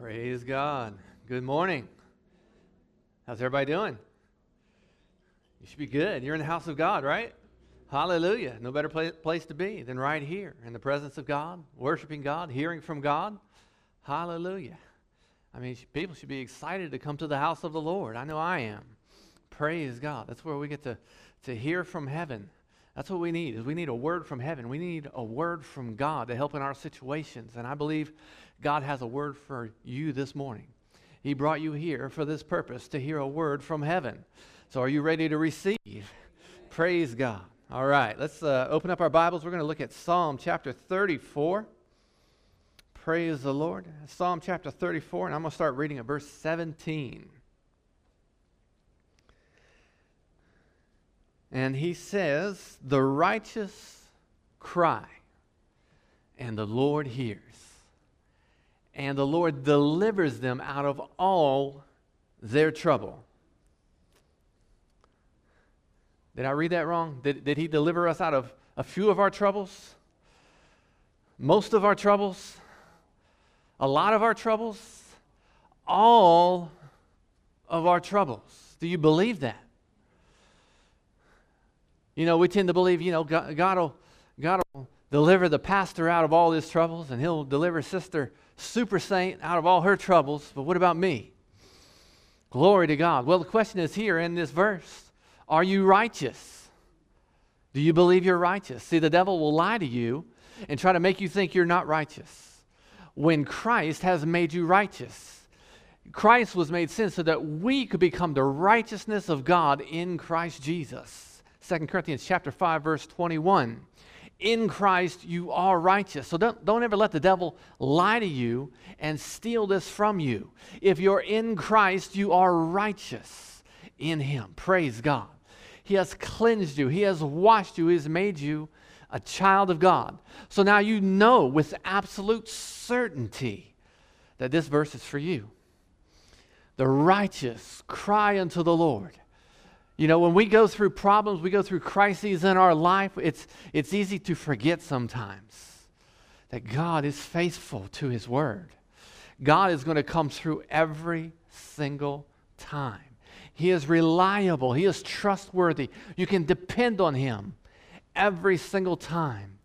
Praise God. Good morning. How's everybody doing? You should be good. You're in the house of God, right? Hallelujah. No better pla- place to be than right here in the presence of God, worshiping God, hearing from God. Hallelujah. I mean, people should be excited to come to the house of the Lord. I know I am. Praise God. That's where we get to, to hear from heaven. That's what we need. Is we need a word from heaven. We need a word from God to help in our situations. And I believe God has a word for you this morning. He brought you here for this purpose to hear a word from heaven. So are you ready to receive? Praise God. All right, let's uh, open up our Bibles. We're going to look at Psalm chapter 34. Praise the Lord. Psalm chapter 34, and I'm going to start reading at verse 17. And he says, The righteous cry, and the Lord hears, and the Lord delivers them out of all their trouble. Did I read that wrong? Did, did he deliver us out of a few of our troubles? Most of our troubles? A lot of our troubles? All of our troubles. Do you believe that? You know, we tend to believe, you know, God, will, God will deliver the pastor out of all his troubles and he'll deliver Sister Super Saint out of all her troubles. But what about me? Glory to God. Well, the question is here in this verse are you righteous? Do you believe you're righteous? See, the devil will lie to you and try to make you think you're not righteous when Christ has made you righteous. Christ was made sin so that we could become the righteousness of God in Christ Jesus. 2 Corinthians chapter 5 verse 21. In Christ you are righteous. So don't, don't ever let the devil lie to you and steal this from you. If you're in Christ, you are righteous in him. Praise God. He has cleansed you, He has washed you, He has made you a child of God. So now you know with absolute certainty that this verse is for you. The righteous cry unto the Lord. You know, when we go through problems, we go through crises in our life, it's, it's easy to forget sometimes that God is faithful to His word. God is going to come through every single time. He is reliable. He is trustworthy. You can depend on Him every single time.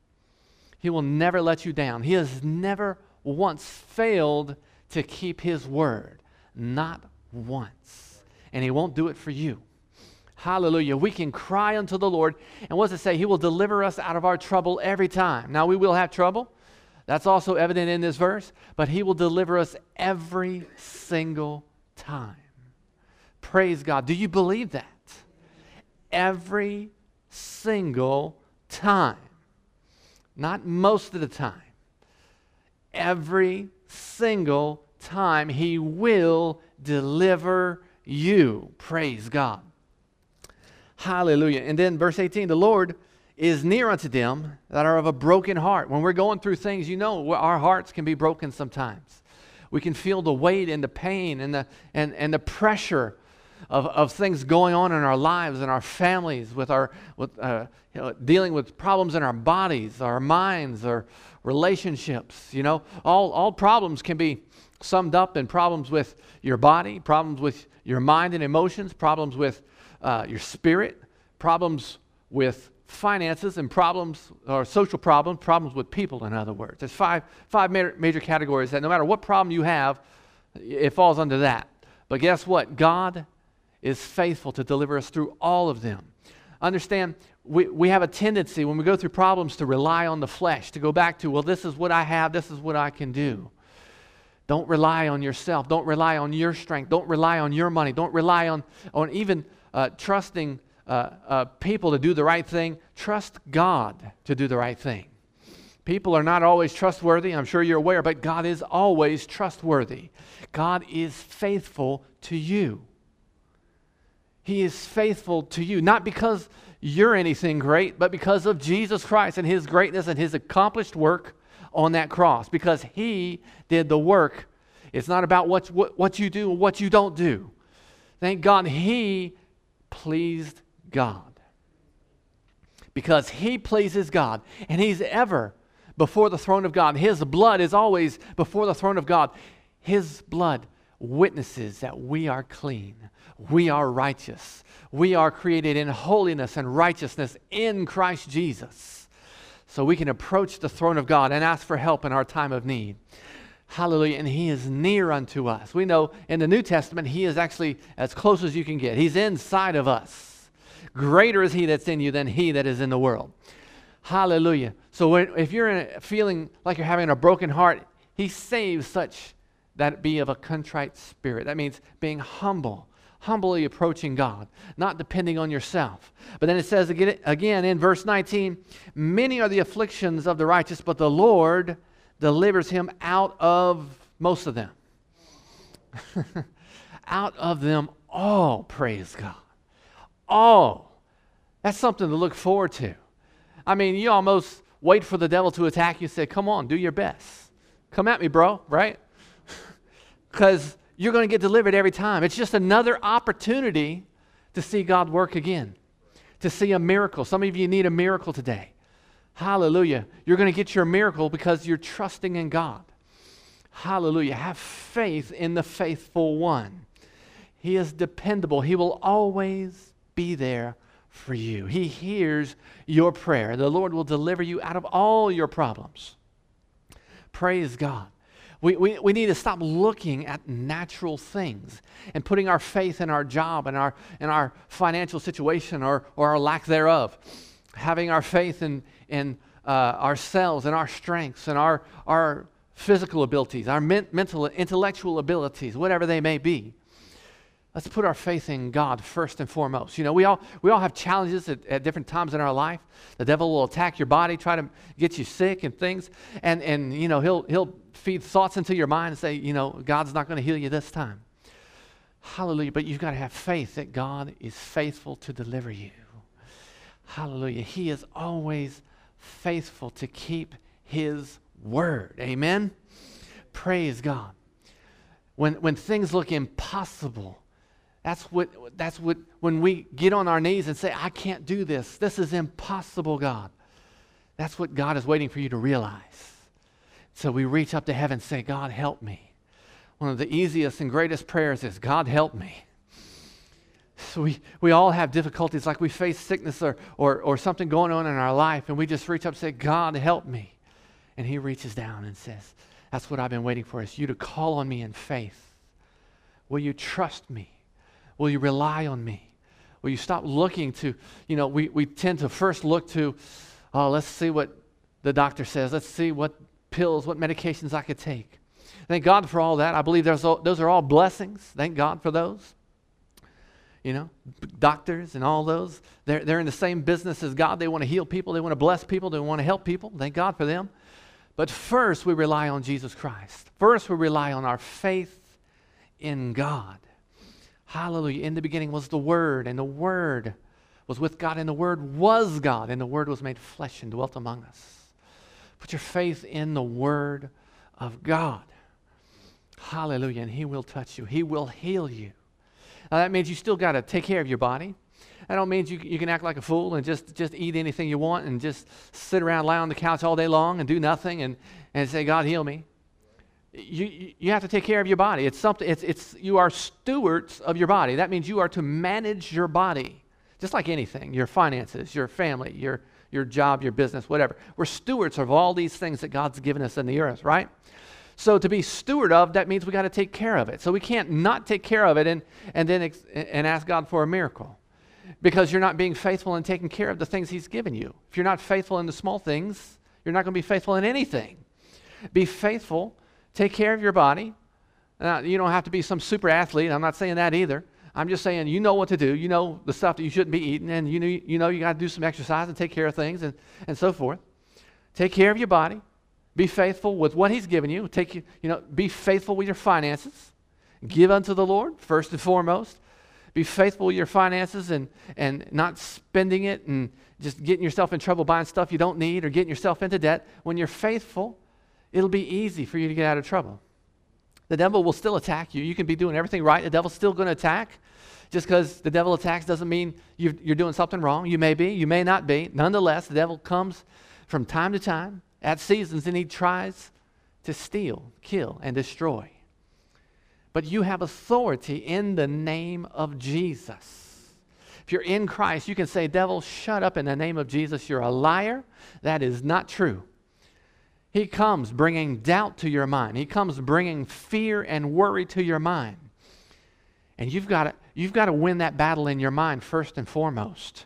He will never let you down. He has never once failed to keep His word. Not once. And He won't do it for you. Hallelujah. We can cry unto the Lord. And what does it say? He will deliver us out of our trouble every time. Now, we will have trouble. That's also evident in this verse. But He will deliver us every single time. Praise God. Do you believe that? Every single time. Not most of the time. Every single time He will deliver you. Praise God. Hallelujah. And then verse 18 the Lord is near unto them that are of a broken heart. When we're going through things, you know, our hearts can be broken sometimes. We can feel the weight and the pain and the, and, and the pressure of, of things going on in our lives and our families, with our with, uh, you know, dealing with problems in our bodies, our minds, our relationships. You know, all, all problems can be summed up in problems with your body, problems with your mind and emotions, problems with uh, your spirit, problems with finances, and problems or social problems, problems with people, in other words. There's five, five major, major categories that no matter what problem you have, it falls under that. But guess what? God is faithful to deliver us through all of them. Understand, we, we have a tendency when we go through problems to rely on the flesh, to go back to, well, this is what I have, this is what I can do. Don't rely on yourself. Don't rely on your strength. Don't rely on your money. Don't rely on, on even uh, trusting uh, uh, people to do the right thing. Trust God to do the right thing. People are not always trustworthy, I'm sure you're aware, but God is always trustworthy. God is faithful to you. He is faithful to you, not because you're anything great, but because of Jesus Christ and His greatness and His accomplished work on that cross. Because He did the work. It's not about what, what, what you do or what you don't do. Thank God He pleased God. Because He pleases God and He's ever before the throne of God. His blood is always before the throne of God. His blood witnesses that we are clean, we are righteous, we are created in holiness and righteousness in Christ Jesus. So we can approach the throne of God and ask for help in our time of need. Hallelujah. And He is near unto us. We know in the New Testament, He is actually as close as you can get. He's inside of us. Greater is He that's in you than He that is in the world. Hallelujah. So if you're feeling like you're having a broken heart, He saves such that be of a contrite spirit. That means being humble, humbly approaching God, not depending on yourself. But then it says again in verse 19 many are the afflictions of the righteous, but the Lord delivers him out of most of them. out of them all, praise God. All. That's something to look forward to. I mean, you almost wait for the devil to attack you, say, Come on, do your best. Come at me, bro, right? Because you're going to get delivered every time. It's just another opportunity to see God work again, to see a miracle. Some of you need a miracle today. Hallelujah. You're going to get your miracle because you're trusting in God. Hallelujah. Have faith in the faithful one. He is dependable. He will always be there for you. He hears your prayer. The Lord will deliver you out of all your problems. Praise God. We, we, we need to stop looking at natural things and putting our faith in our job and our, in our financial situation or, or our lack thereof having our faith in, in uh, ourselves and our strengths and our, our physical abilities, our men- mental, intellectual abilities, whatever they may be. Let's put our faith in God first and foremost. You know, we all, we all have challenges at, at different times in our life. The devil will attack your body, try to get you sick and things. And, and you know, he'll, he'll feed thoughts into your mind and say, you know, God's not going to heal you this time. Hallelujah. But you've got to have faith that God is faithful to deliver you. Hallelujah. He is always faithful to keep his word. Amen. Praise God. When, when things look impossible, that's what, that's what, when we get on our knees and say, I can't do this, this is impossible, God. That's what God is waiting for you to realize. So we reach up to heaven and say, God, help me. One of the easiest and greatest prayers is, God, help me. So we, we all have difficulties, like we face sickness or, or, or something going on in our life, and we just reach up and say, God, help me. And He reaches down and says, That's what I've been waiting for, is you to call on me in faith. Will you trust me? Will you rely on me? Will you stop looking to, you know, we, we tend to first look to, oh, let's see what the doctor says. Let's see what pills, what medications I could take. Thank God for all that. I believe those are all blessings. Thank God for those you know, doctors and all those. They're, they're in the same business as God. They want to heal people, they want to bless people, they want to help people. Thank God for them. But first, we rely on Jesus Christ. First, we rely on our faith in God. Hallelujah. In the beginning was the Word, and the Word was with God, and the Word was God, and the Word was made flesh and dwelt among us. Put your faith in the Word of God. Hallelujah. And He will touch you, He will heal you. Now, that means you still got to take care of your body. That don't mean you, you can act like a fool and just, just eat anything you want and just sit around, lie on the couch all day long and do nothing and, and say, God, heal me. You, you have to take care of your body. It's something, it's, it's, you are stewards of your body. That means you are to manage your body, just like anything your finances, your family, your, your job, your business, whatever. We're stewards of all these things that God's given us in the earth, right? So to be steward of, that means we got to take care of it. So we can't not take care of it and, and then ex- and ask God for a miracle because you're not being faithful in taking care of the things He's given you. If you're not faithful in the small things, you're not going to be faithful in anything. Be faithful, take care of your body. Now, you don't have to be some super athlete. I'm not saying that either. I'm just saying you know what to do. You know the stuff that you shouldn't be eating, and you know you, know you got to do some exercise and take care of things and, and so forth. Take care of your body. Be faithful with what He's given you. Take you, you know, be faithful with your finances. Give unto the Lord first and foremost. Be faithful with your finances and, and not spending it and just getting yourself in trouble buying stuff you don't need or getting yourself into debt. When you're faithful, it'll be easy for you to get out of trouble. The devil will still attack you. You can be doing everything right. The devil's still going to attack. Just because the devil attacks doesn't mean you're doing something wrong. You may be, you may not be. Nonetheless, the devil comes from time to time at seasons and he tries to steal, kill, and destroy. but you have authority in the name of Jesus. If you're in Christ, you can say, Devil, shut up in the name of Jesus. You're a liar. That is not true. He comes bringing doubt to your mind, He comes bringing fear and worry to your mind. And you've got to, you've got to win that battle in your mind first and foremost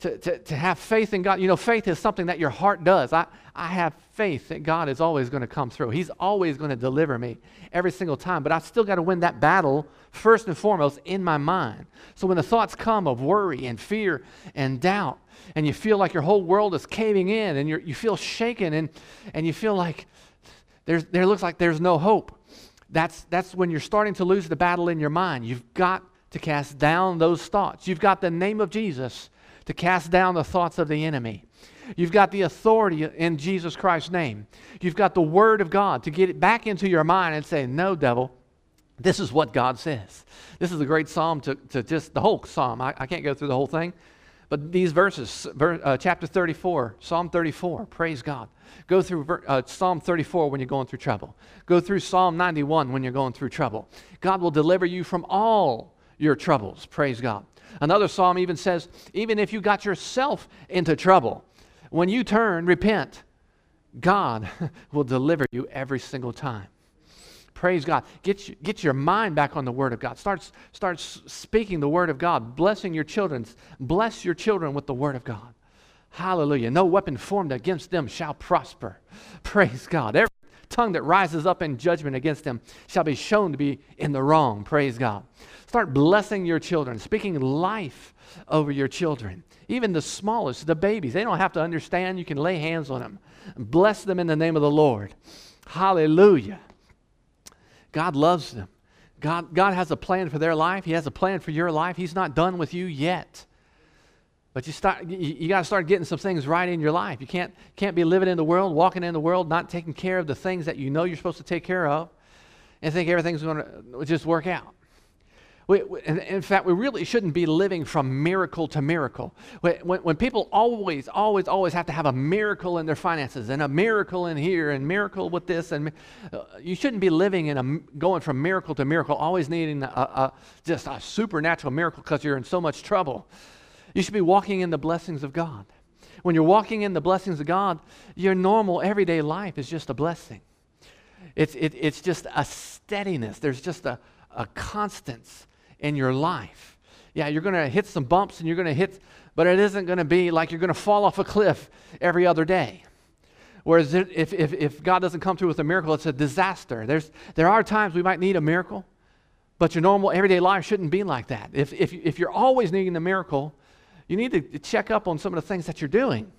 to, to, to have faith in God. You know, faith is something that your heart does. I, I have faith that God is always going to come through. He's always going to deliver me every single time. But I've still got to win that battle first and foremost in my mind. So when the thoughts come of worry and fear and doubt, and you feel like your whole world is caving in, and you you feel shaken, and, and you feel like there's, there looks like there's no hope, that's, that's when you're starting to lose the battle in your mind. You've got to cast down those thoughts. You've got the name of Jesus to cast down the thoughts of the enemy. You've got the authority in Jesus Christ's name. You've got the Word of God to get it back into your mind and say, No, devil, this is what God says. This is a great psalm to, to just the whole psalm. I, I can't go through the whole thing, but these verses, ver, uh, chapter 34, Psalm 34, praise God. Go through uh, Psalm 34 when you're going through trouble. Go through Psalm 91 when you're going through trouble. God will deliver you from all your troubles, praise God. Another psalm even says, even if you got yourself into trouble, when you turn, repent, God will deliver you every single time. Praise God. Get, you, get your mind back on the Word of God. Start, start speaking the Word of God, blessing your children. Bless your children with the Word of God. Hallelujah. No weapon formed against them shall prosper. Praise God. Every tongue that rises up in judgment against them shall be shown to be in the wrong. Praise God. Start blessing your children, speaking life over your children. Even the smallest, the babies, they don't have to understand. You can lay hands on them. Bless them in the name of the Lord. Hallelujah. God loves them. God, God has a plan for their life. He has a plan for your life. He's not done with you yet. But you start you, you got to start getting some things right in your life. You can't can't be living in the world, walking in the world, not taking care of the things that you know you're supposed to take care of, and think everything's going to just work out. We, we, in fact, we really shouldn't be living from miracle to miracle. When, when people always, always, always have to have a miracle in their finances and a miracle in here and miracle with this, and uh, you shouldn't be living in a going from miracle to miracle, always needing a, a just a supernatural miracle because you're in so much trouble. You should be walking in the blessings of God. When you're walking in the blessings of God, your normal everyday life is just a blessing. It's, it, it's just a steadiness. There's just a, a constance in your life. Yeah, you're going to hit some bumps and you're going to hit, but it isn't going to be like you're going to fall off a cliff every other day. Whereas if, if, if God doesn't come through with a miracle, it's a disaster. There's, there are times we might need a miracle, but your normal everyday life shouldn't be like that. If, if, if you're always needing a miracle, you need to check up on some of the things that you're doing.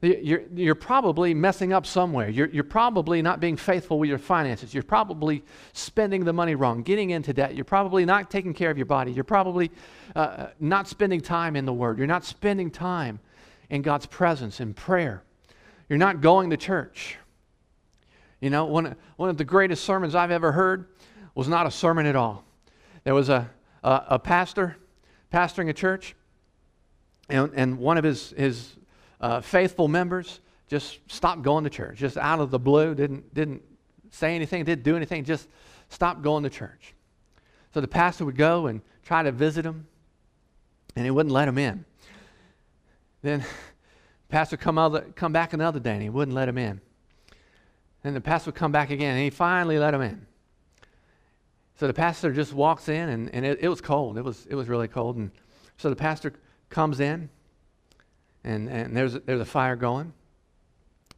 You're, you're probably messing up somewhere. You're, you're probably not being faithful with your finances. You're probably spending the money wrong, getting into debt. You're probably not taking care of your body. You're probably uh, not spending time in the Word. You're not spending time in God's presence in prayer. You're not going to church. You know, one, one of the greatest sermons I've ever heard was not a sermon at all. There was a, a, a pastor pastoring a church, and, and one of his, his uh, faithful members just stopped going to church, just out of the blue, didn't, didn't say anything, didn't do anything, just stopped going to church. So the pastor would go and try to visit him, and he wouldn't let him in. Then pastor come, other, come back another day, and he wouldn't let him in. Then the pastor would come back again, and he finally let him in. So the pastor just walks in, and, and it, it was cold. It was, it was really cold. And so the pastor comes in, and, and there's, there's a fire going.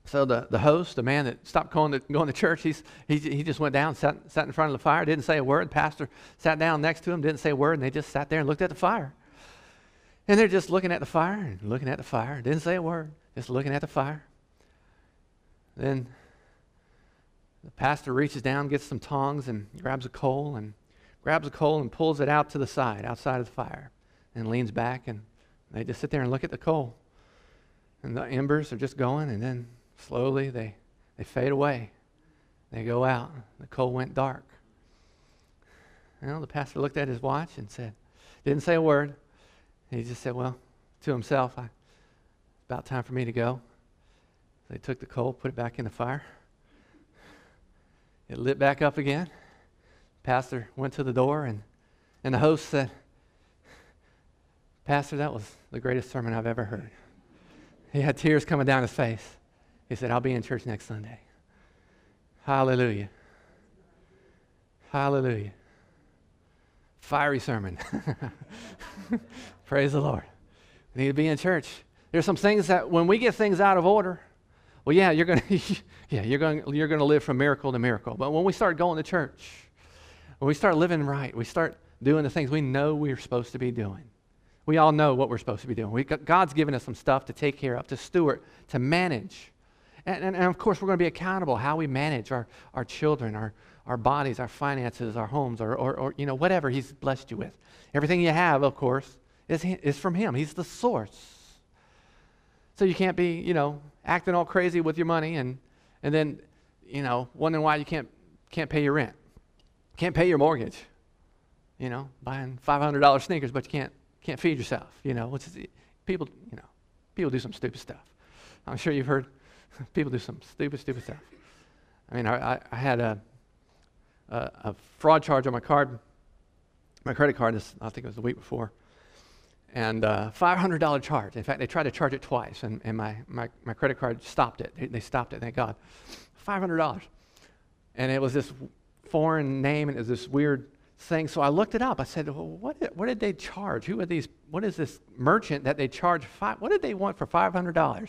So the, the host, the man that stopped going to, going to church, he's, he, he just went down, sat, sat in front of the fire, didn't say a word. The pastor sat down next to him, didn't say a word, and they just sat there and looked at the fire. And they're just looking at the fire and looking at the fire, didn't say a word, just looking at the fire. Then the pastor reaches down, gets some tongs, and grabs a coal and grabs a coal and pulls it out to the side, outside of the fire, and leans back, and they just sit there and look at the coal. And the embers are just going, and then slowly they, they fade away. They go out. The coal went dark. Know, the pastor looked at his watch and said, didn't say a word. He just said, well, to himself, I, it's about time for me to go. So he took the coal, put it back in the fire. It lit back up again. Pastor went to the door, and, and the host said, Pastor, that was the greatest sermon I've ever heard. He had tears coming down his face. He said, I'll be in church next Sunday. Hallelujah. Hallelujah. Fiery sermon. Praise the Lord. We need to be in church. There's some things that when we get things out of order, well, yeah, you're to, yeah, you're going, you're to live from miracle to miracle. But when we start going to church, when we start living right, we start doing the things we know we're supposed to be doing. We all know what we're supposed to be doing. We, God's given us some stuff to take care of, to steward, to manage. And, and, and of course, we're going to be accountable how we manage our, our children, our, our bodies, our finances, our homes, or, or, or, you know, whatever He's blessed you with. Everything you have, of course, is, is from Him. He's the source. So you can't be, you know, acting all crazy with your money and, and then, you know, wondering why you can't, can't pay your rent. Can't pay your mortgage. You know, buying $500 sneakers, but you can't, can't feed yourself, you know. Is, people, you know, people do some stupid stuff. I'm sure you've heard people do some stupid, stupid stuff. I mean, I, I had a, a, a fraud charge on my card, my credit card, this, I think it was the week before and uh, $500 charge. In fact, they tried to charge it twice, and, and my, my, my credit card stopped it. They, they stopped it, thank God. $500. And it was this foreign name, and it was this weird thing. So I looked it up. I said, well, what, did, what did they charge? Who are these? What is this merchant that they charge? Five, what did they want for $500?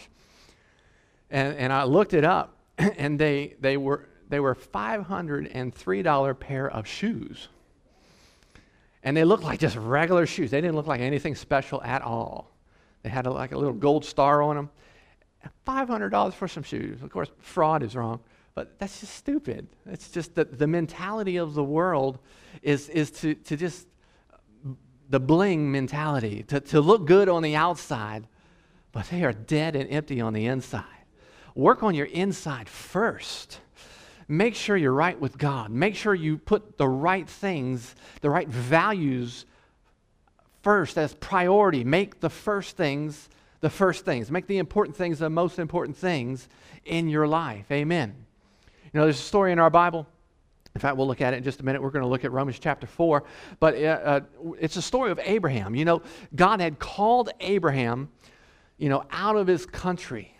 And, and I looked it up, and they, they, were, they were $503 pair of shoes. And they looked like just regular shoes. They didn't look like anything special at all. They had a, like a little gold star on them. $500 for some shoes. Of course, fraud is wrong, but that's just stupid. It's just that the mentality of the world is, is to, to just the bling mentality, to, to look good on the outside, but they are dead and empty on the inside. Work on your inside first make sure you're right with God. Make sure you put the right things, the right values first as priority. Make the first things the first things. Make the important things the most important things in your life. Amen. You know, there's a story in our Bible. In fact, we'll look at it in just a minute. We're going to look at Romans chapter 4. But uh, uh, it's a story of Abraham. You know, God had called Abraham, you know, out of his country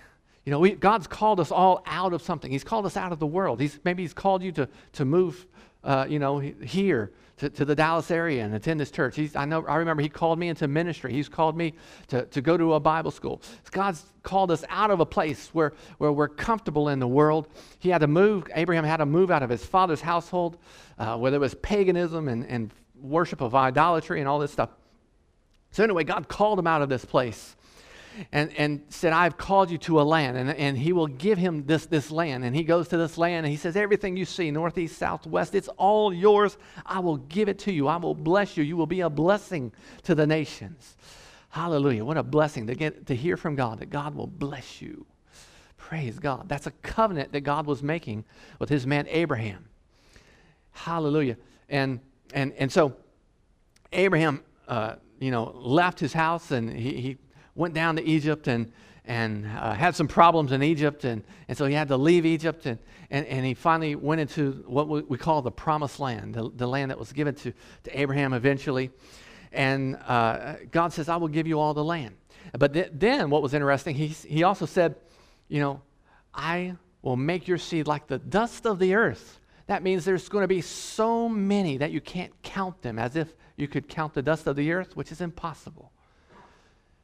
you know, we, God's called us all out of something. He's called us out of the world. He's, maybe He's called you to, to move, uh, you know, here to, to the Dallas area and attend this church. He's, I, know, I remember He called me into ministry. He's called me to, to go to a Bible school. God's called us out of a place where, where we're comfortable in the world. He had to move, Abraham had to move out of his father's household, uh, where there was paganism and, and worship of idolatry and all this stuff. So, anyway, God called him out of this place and, and said, I've called you to a land. And, and he will give him this, this land. And he goes to this land and he says, Everything you see, northeast, southwest, it's all yours. I will give it to you. I will bless you. You will be a blessing to the nations. Hallelujah. What a blessing to get to hear from God that God will bless you. Praise God. That's a covenant that God was making with his man Abraham. Hallelujah. And and and so Abraham uh, you know, left his house and he, he went down to Egypt and, and uh, had some problems in Egypt. And, and so he had to leave Egypt. And, and, and he finally went into what we call the promised land, the, the land that was given to, to Abraham eventually. And uh, God says, I will give you all the land. But th- then what was interesting, he, he also said, You know, I will make your seed like the dust of the earth. That means there's going to be so many that you can't count them, as if you could count the dust of the earth, which is impossible.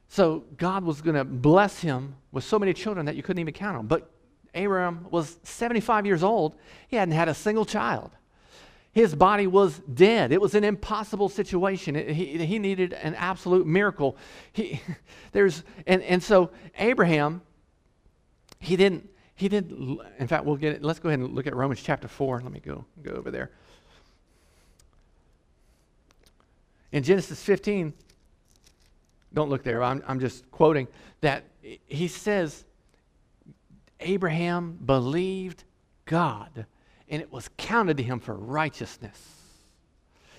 So God was going to bless him with so many children that you couldn't even count them. But Abraham was 75 years old. He hadn't had a single child. His body was dead. It was an impossible situation. It, he, he needed an absolute miracle. He, there's, and, and so Abraham, he didn't, he didn't, in fact, we'll get it. Let's go ahead and look at Romans chapter 4. Let me go, go over there. In Genesis 15, don't look there. I'm, I'm just quoting that he says, Abraham believed God, and it was counted to him for righteousness.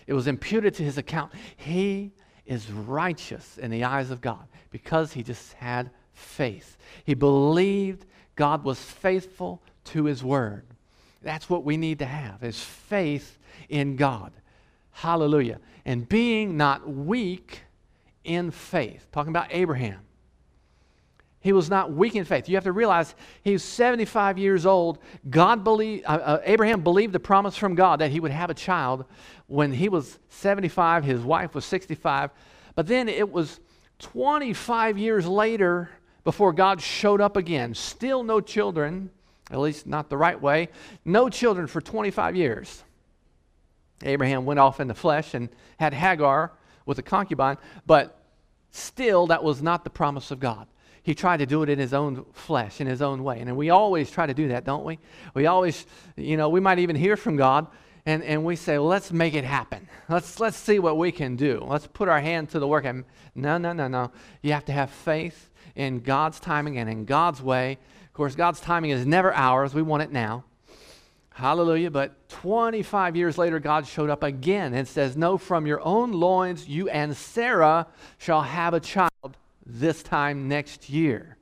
It was imputed to his account. He is righteous in the eyes of God because he just had faith. He believed God was faithful to his word. That's what we need to have is faith in God. Hallelujah. And being not weak in faith. Talking about Abraham. He was not weak in faith. You have to realize he was 75 years old. God believed, uh, uh, Abraham believed the promise from God that he would have a child when he was 75. His wife was 65. But then it was 25 years later before God showed up again. Still no children, at least not the right way. No children for 25 years. Abraham went off in the flesh and had Hagar with a concubine, but still that was not the promise of God. He tried to do it in his own flesh, in his own way. And we always try to do that, don't we? We always, you know, we might even hear from God and, and we say, well, let's make it happen. Let's, let's see what we can do. Let's put our hand to the work. And no, no, no, no. You have to have faith in God's timing and in God's way. Of course, God's timing is never ours. We want it now. Hallelujah. But 25 years later, God showed up again and says, No, from your own loins, you and Sarah shall have a child this time next year.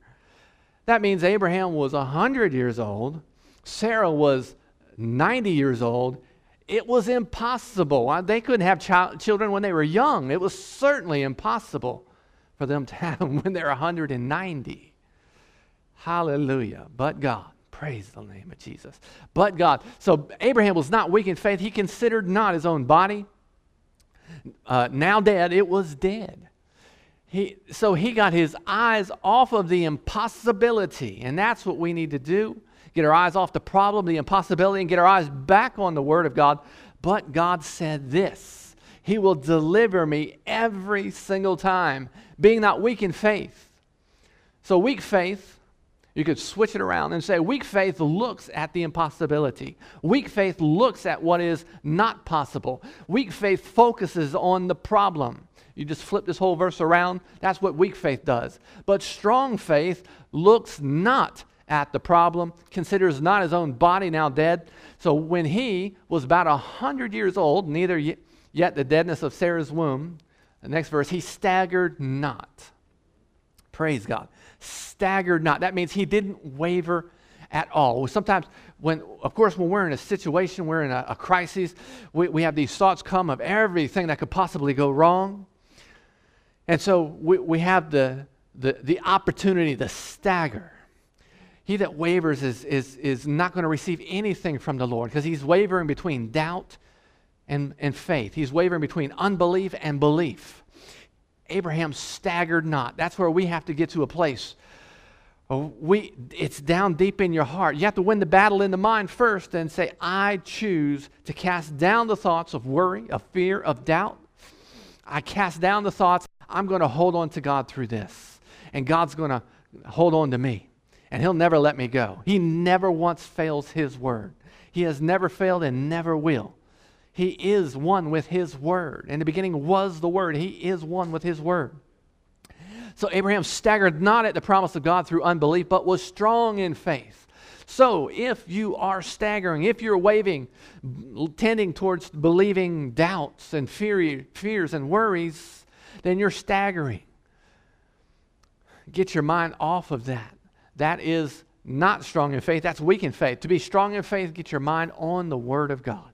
That means Abraham was 100 years old, Sarah was 90 years old. It was impossible. Uh, they couldn't have child, children when they were young. It was certainly impossible for them to have them when they're 190. Hallelujah. But God. Praise the name of Jesus. But God. So Abraham was not weak in faith. He considered not his own body. Uh, now dead, it was dead. He, so he got his eyes off of the impossibility, and that's what we need to do get our eyes off the problem, the impossibility, and get our eyes back on the Word of God. But God said this He will deliver me every single time, being not weak in faith. So, weak faith, you could switch it around and say, weak faith looks at the impossibility. Weak faith looks at what is not possible. Weak faith focuses on the problem. You just flip this whole verse around. That's what weak faith does. But strong faith looks not at the problem, considers not his own body now dead. So when he was about a hundred years old, neither yet the deadness of Sarah's womb, the next verse, he staggered not. Praise God. Staggered not. That means he didn't waver at all. Sometimes, when, of course, when we're in a situation, we're in a, a crisis, we, we have these thoughts come of everything that could possibly go wrong. And so we, we have the, the, the opportunity to stagger. He that wavers is, is, is not going to receive anything from the Lord because he's wavering between doubt and, and faith. He's wavering between unbelief and belief. Abraham staggered not. That's where we have to get to a place. Oh, we, it's down deep in your heart. You have to win the battle in the mind first and say, I choose to cast down the thoughts of worry, of fear, of doubt. I cast down the thoughts I'm going to hold on to God through this. And God's going to hold on to me. And He'll never let me go. He never once fails His word. He has never failed and never will. He is one with His word. In the beginning was the Word. He is one with His word. So Abraham staggered not at the promise of God through unbelief, but was strong in faith. So if you are staggering, if you're waving, tending towards believing doubts and fear, fears and worries, then you're staggering. Get your mind off of that. That is not strong in faith, that's weak in faith. To be strong in faith, get your mind on the Word of God.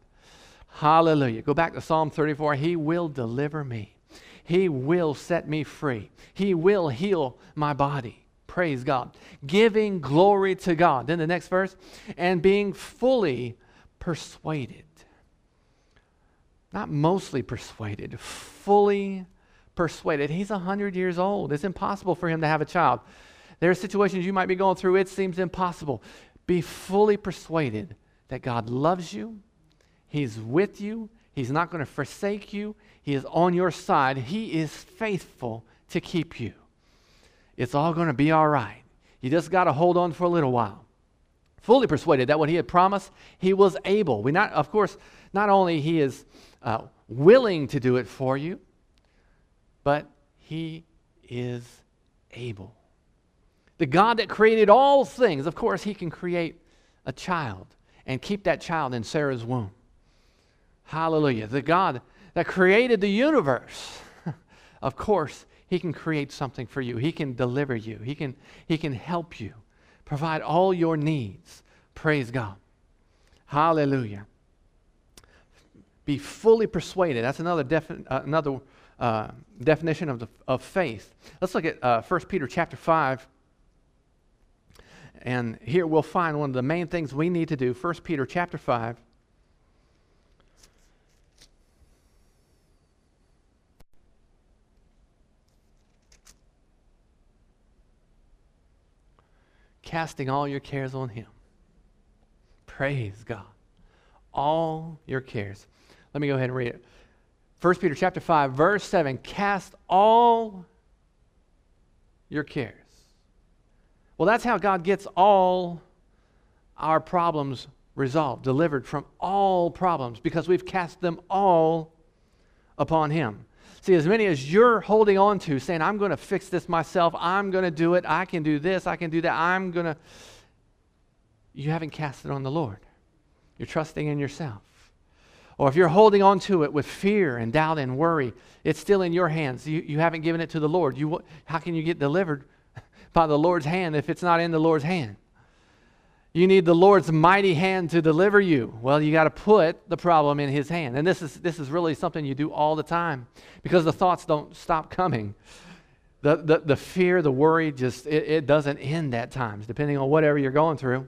Hallelujah. Go back to Psalm 34. He will deliver me, He will set me free, He will heal my body. Praise God. Giving glory to God. Then the next verse, and being fully persuaded. Not mostly persuaded, fully persuaded. He's 100 years old. It's impossible for him to have a child. There are situations you might be going through, it seems impossible. Be fully persuaded that God loves you, He's with you, He's not going to forsake you, He is on your side, He is faithful to keep you. It's all going to be all right. You just got to hold on for a little while. Fully persuaded that what He had promised, He was able. We not, of course, not only He is uh, willing to do it for you, but he is able. The God that created all things, of course, he can create a child and keep that child in Sarah's womb. Hallelujah. The God that created the universe, of course, he can create something for you. He can deliver you. He can, he can help you, provide all your needs. Praise God. Hallelujah. Be fully persuaded. That's another, defi- uh, another uh, definition of, the, of faith. Let's look at uh, 1 Peter chapter 5. And here we'll find one of the main things we need to do. 1 Peter chapter 5. Casting all your cares on Him. Praise God. All your cares. Let me go ahead and read it. 1 Peter chapter 5, verse 7 Cast all your cares. Well, that's how God gets all our problems resolved, delivered from all problems, because we've cast them all upon Him. See, as many as you're holding on to, saying, I'm going to fix this myself, I'm going to do it, I can do this, I can do that, I'm going to. You haven't cast it on the Lord. You're trusting in yourself. Or if you're holding on to it with fear and doubt and worry, it's still in your hands. You, you haven't given it to the Lord. You, how can you get delivered by the Lord's hand if it's not in the Lord's hand? You need the Lord's mighty hand to deliver you. Well, you got to put the problem in His hand. And this is, this is really something you do all the time because the thoughts don't stop coming. The, the, the fear, the worry, just it, it doesn't end at times, depending on whatever you're going through.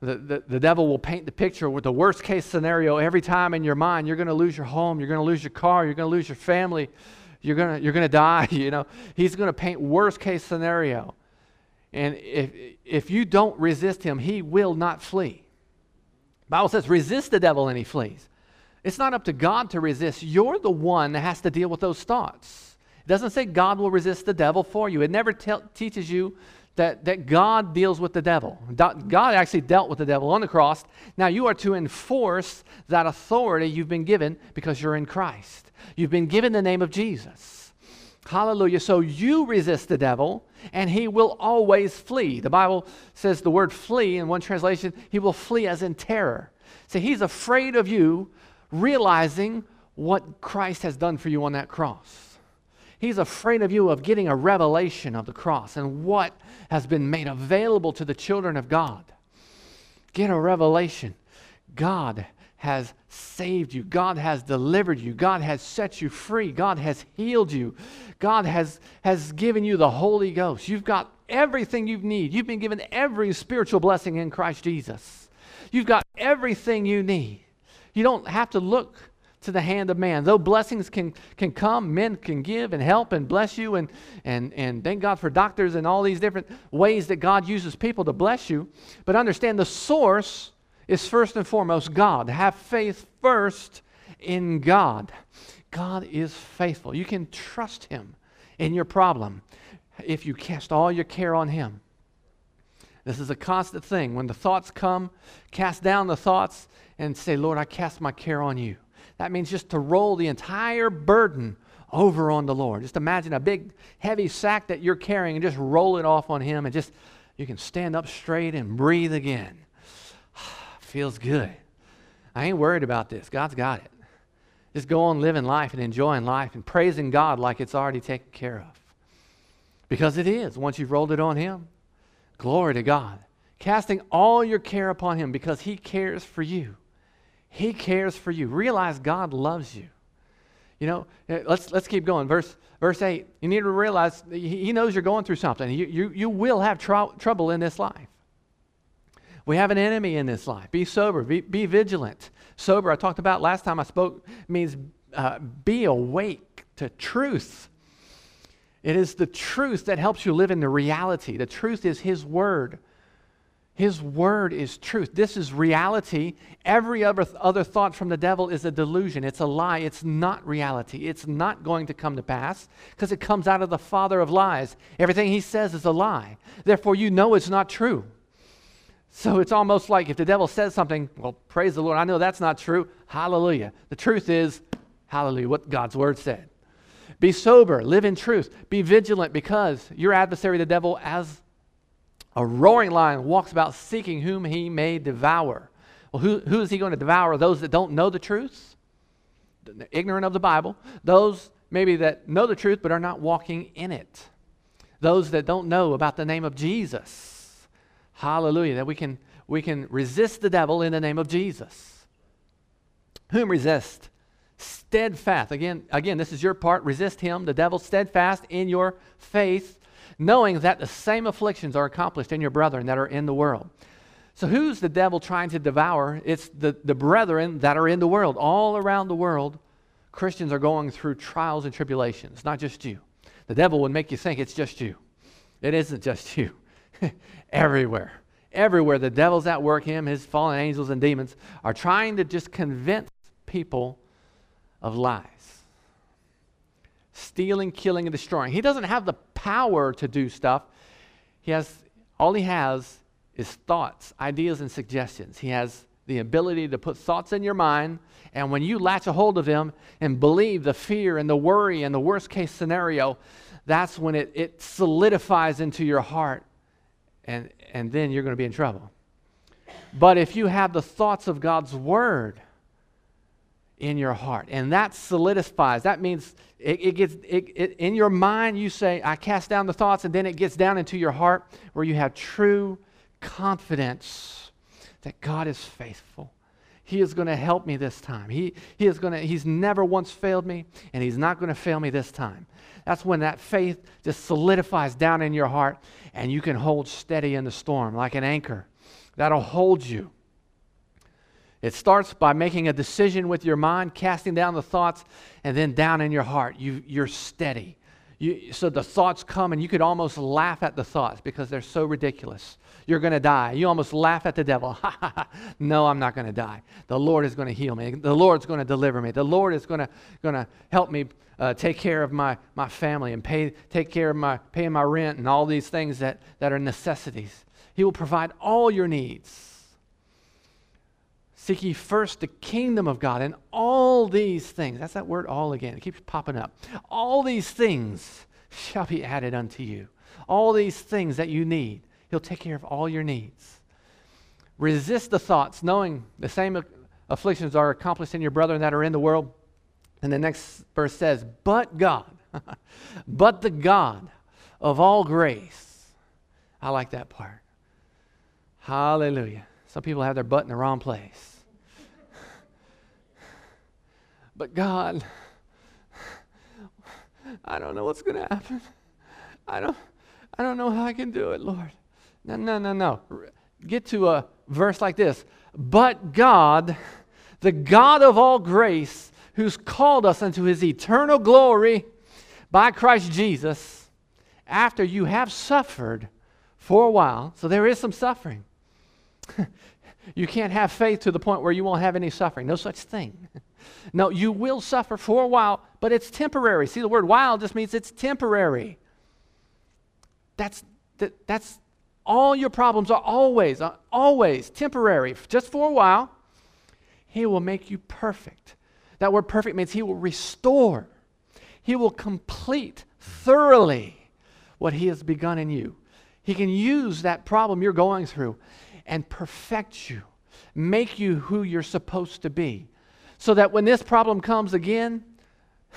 The, the, the devil will paint the picture with the worst case scenario every time in your mind. You're going to lose your home, you're going to lose your car, you're going to lose your family, you're going to, you're going to die. You know, he's going to paint worst case scenario. And if, if you don't resist him, he will not flee. Bible says, resist the devil and he flees. It's not up to God to resist. You're the one that has to deal with those thoughts. It doesn't say God will resist the devil for you. It never te- teaches you that, that God deals with the devil. God actually dealt with the devil on the cross. Now you are to enforce that authority you've been given because you're in Christ. You've been given the name of Jesus. Hallelujah. So you resist the devil and he will always flee. The Bible says the word flee in one translation, he will flee as in terror. So he's afraid of you realizing what Christ has done for you on that cross. He's afraid of you of getting a revelation of the cross and what has been made available to the children of God. Get a revelation. God has saved you. God has delivered you. God has set you free. God has healed you. God has, has given you the Holy Ghost. You've got everything you need. You've been given every spiritual blessing in Christ Jesus. You've got everything you need. You don't have to look to the hand of man. Though blessings can, can come, men can give and help and bless you, and, and, and thank God for doctors and all these different ways that God uses people to bless you. But understand the source is first and foremost God. Have faith first in God. God is faithful. You can trust Him in your problem if you cast all your care on Him. This is a constant thing. When the thoughts come, cast down the thoughts and say, Lord, I cast my care on you. That means just to roll the entire burden over on the Lord. Just imagine a big, heavy sack that you're carrying and just roll it off on Him, and just you can stand up straight and breathe again. Feels good. I ain't worried about this. God's got it. Just go on living life and enjoying life and praising God like it's already taken care of. Because it is once you've rolled it on Him. Glory to God. Casting all your care upon Him because He cares for you. He cares for you. Realize God loves you. You know, eh, let's, let's keep going. Verse, verse 8, you need to realize He knows you're going through something. You, you, you will have tr- trouble in this life. We have an enemy in this life. Be sober, be, be vigilant. Sober, I talked about last time I spoke, means uh, be awake to truth. It is the truth that helps you live in the reality. The truth is His Word. His word is truth. This is reality. Every other, other thought from the devil is a delusion. It's a lie. It's not reality. It's not going to come to pass because it comes out of the father of lies. Everything he says is a lie. Therefore, you know it's not true. So it's almost like if the devil says something, well, praise the Lord. I know that's not true. Hallelujah. The truth is, hallelujah, what God's word said. Be sober, live in truth, be vigilant because your adversary, the devil, as a roaring lion walks about seeking whom he may devour. Well, who, who is he going to devour? Those that don't know the truth, ignorant of the Bible, those maybe that know the truth but are not walking in it, those that don't know about the name of Jesus. Hallelujah. That we can we can resist the devil in the name of Jesus. Whom resist? Steadfast. Again, again, this is your part. Resist him, the devil, steadfast in your faith, knowing that the same afflictions are accomplished in your brethren that are in the world. So, who's the devil trying to devour? It's the, the brethren that are in the world. All around the world, Christians are going through trials and tribulations, not just you. The devil would make you think it's just you. It isn't just you. Everywhere. Everywhere the devil's at work, him, his fallen angels and demons are trying to just convince people of lies. Stealing, killing, and destroying. He doesn't have the power to do stuff. He has all he has is thoughts, ideas, and suggestions. He has the ability to put thoughts in your mind, and when you latch a hold of them and believe the fear and the worry and the worst case scenario, that's when it, it solidifies into your heart, and, and then you're going to be in trouble. But if you have the thoughts of God's word in your heart, and that solidifies, that means it, it gets it, it, in your mind, you say, I cast down the thoughts, and then it gets down into your heart where you have true confidence that God is faithful. He is going to help me this time. He, he is going to, he's never once failed me, and he's not going to fail me this time. That's when that faith just solidifies down in your heart, and you can hold steady in the storm like an anchor. That'll hold you. It starts by making a decision with your mind, casting down the thoughts, and then down in your heart, you, you're steady. You, so the thoughts come, and you could almost laugh at the thoughts because they're so ridiculous. You're going to die. You almost laugh at the devil. no, I'm not going to die. The Lord is going to heal me. The Lord's going to deliver me. The Lord is going to, help me uh, take care of my, my family and pay, take care of my paying my rent and all these things that, that are necessities. He will provide all your needs. Seek ye first the kingdom of God, and all these things, that's that word all again, it keeps popping up. All these things shall be added unto you. All these things that you need, He'll take care of all your needs. Resist the thoughts, knowing the same afflictions are accomplished in your brethren that are in the world. And the next verse says, But God, but the God of all grace. I like that part. Hallelujah. Some people have their butt in the wrong place. but God, I don't know what's going to happen. I don't, I don't know how I can do it, Lord. No, no, no, no. Get to a verse like this. But God, the God of all grace, who's called us unto his eternal glory by Christ Jesus, after you have suffered for a while, so there is some suffering. you can't have faith to the point where you won't have any suffering. No such thing. No, you will suffer for a while, but it's temporary. See, the word while just means it's temporary. That's, that, that's all your problems are always, always temporary, just for a while. He will make you perfect. That word perfect means He will restore, He will complete thoroughly what He has begun in you. He can use that problem you're going through and perfect you, make you who you're supposed to be, so that when this problem comes again,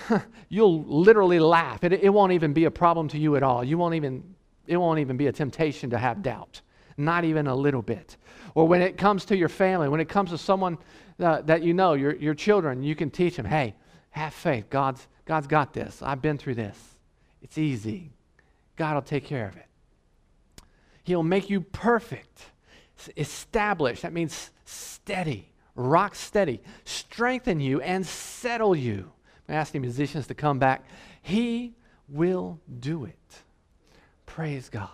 you'll literally laugh. It, it won't even be a problem to you at all. You won't even, it won't even be a temptation to have doubt, not even a little bit. Or when it comes to your family, when it comes to someone uh, that you know, your, your children, you can teach them, hey, have faith. God's, God's got this. I've been through this. It's easy. God will take care of it. He'll make you perfect, establish. That means steady, rock steady, strengthen you, and settle you. I'm asking musicians to come back. He will do it. Praise God.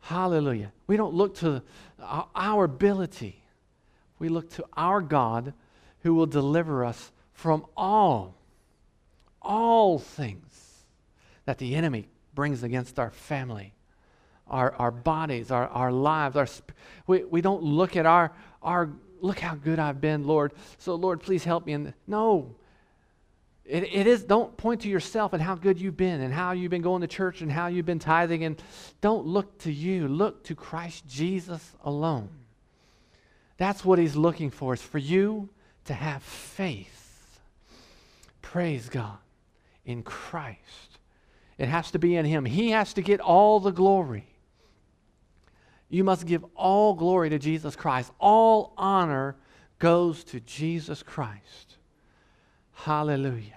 Hallelujah. We don't look to our ability we look to our God who will deliver us from all, all things that the enemy brings against our family, our, our bodies, our, our lives. Our, we, we don't look at our, our, look how good I've been, Lord. So, Lord, please help me. And no, it, it is, don't point to yourself and how good you've been and how you've been going to church and how you've been tithing. And don't look to you. Look to Christ Jesus alone. That's what he's looking for, is for you to have faith. Praise God in Christ. It has to be in him. He has to get all the glory. You must give all glory to Jesus Christ. All honor goes to Jesus Christ. Hallelujah.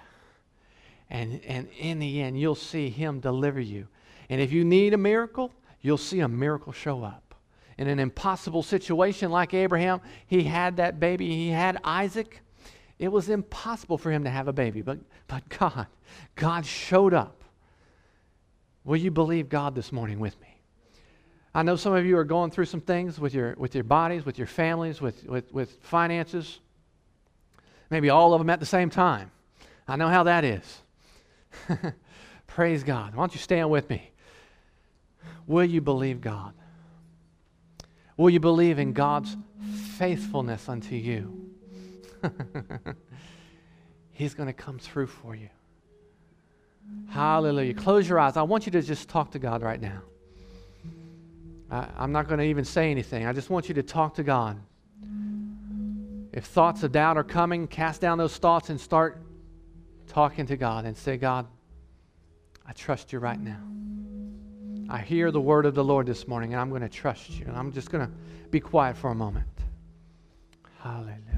And, and in the end, you'll see Him deliver you. And if you need a miracle, you'll see a miracle show up. In an impossible situation like Abraham, he had that baby, he had Isaac. It was impossible for him to have a baby, but, but God, God showed up. Will you believe God this morning with me? I know some of you are going through some things with your, with your bodies, with your families, with, with, with finances. Maybe all of them at the same time. I know how that is. Praise God. Why don't you stand with me? Will you believe God? Will you believe in God's faithfulness unto you? He's going to come through for you. Hallelujah. Close your eyes. I want you to just talk to God right now. I, I'm not going to even say anything. I just want you to talk to God. If thoughts of doubt are coming, cast down those thoughts and start talking to God and say, God, I trust you right now. I hear the word of the Lord this morning, and I'm going to trust you. And I'm just going to be quiet for a moment. Hallelujah.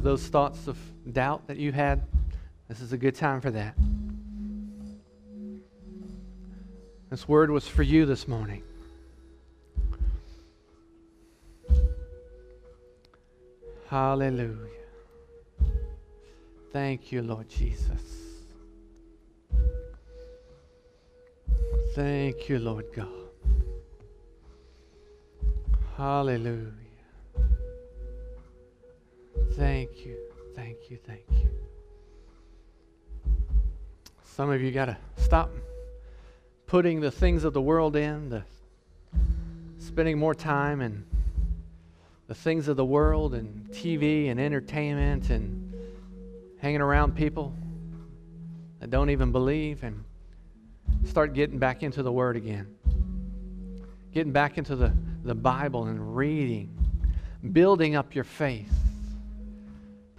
Of those thoughts of doubt that you had. This is a good time for that. This word was for you this morning. Hallelujah. Thank you, Lord Jesus. Thank you, Lord God. Hallelujah. Thank you, thank you, thank you. Some of you got to stop putting the things of the world in, the spending more time in the things of the world and TV and entertainment and hanging around people that don't even believe and start getting back into the Word again. Getting back into the the Bible and reading, building up your faith,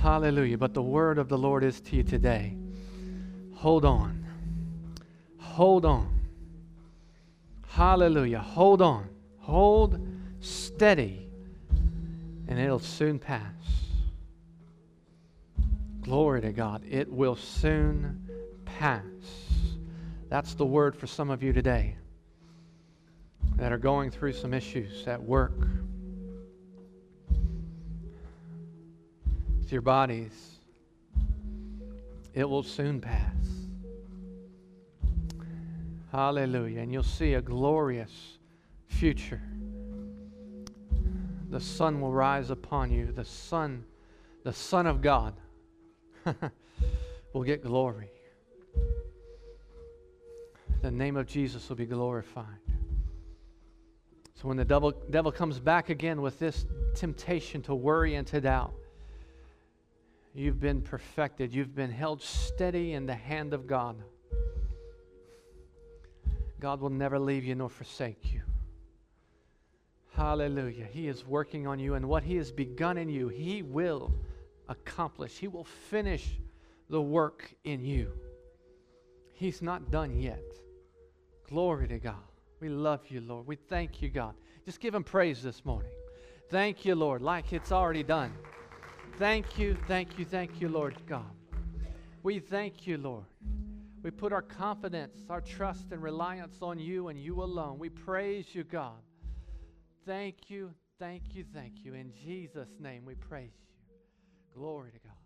Hallelujah. But the word of the Lord is to you today. Hold on. Hold on. Hallelujah. Hold on. Hold steady, and it'll soon pass. Glory to God. It will soon pass. That's the word for some of you today that are going through some issues at work with your bodies, it will soon pass. Hallelujah. And you'll see a glorious future. The sun will rise upon you. The sun, the Son of God, will get glory. The name of Jesus will be glorified. So when the devil, devil comes back again with this temptation to worry and to doubt, you've been perfected. You've been held steady in the hand of God. God will never leave you nor forsake you. Hallelujah. He is working on you, and what He has begun in you, He will accomplish. He will finish the work in you. He's not done yet. Glory to God. We love you, Lord. We thank you, God. Just give him praise this morning. Thank you, Lord, like it's already done. Thank you, thank you, thank you, Lord God. We thank you, Lord. We put our confidence, our trust, and reliance on you and you alone. We praise you, God. Thank you, thank you, thank you. In Jesus' name we praise you. Glory to God.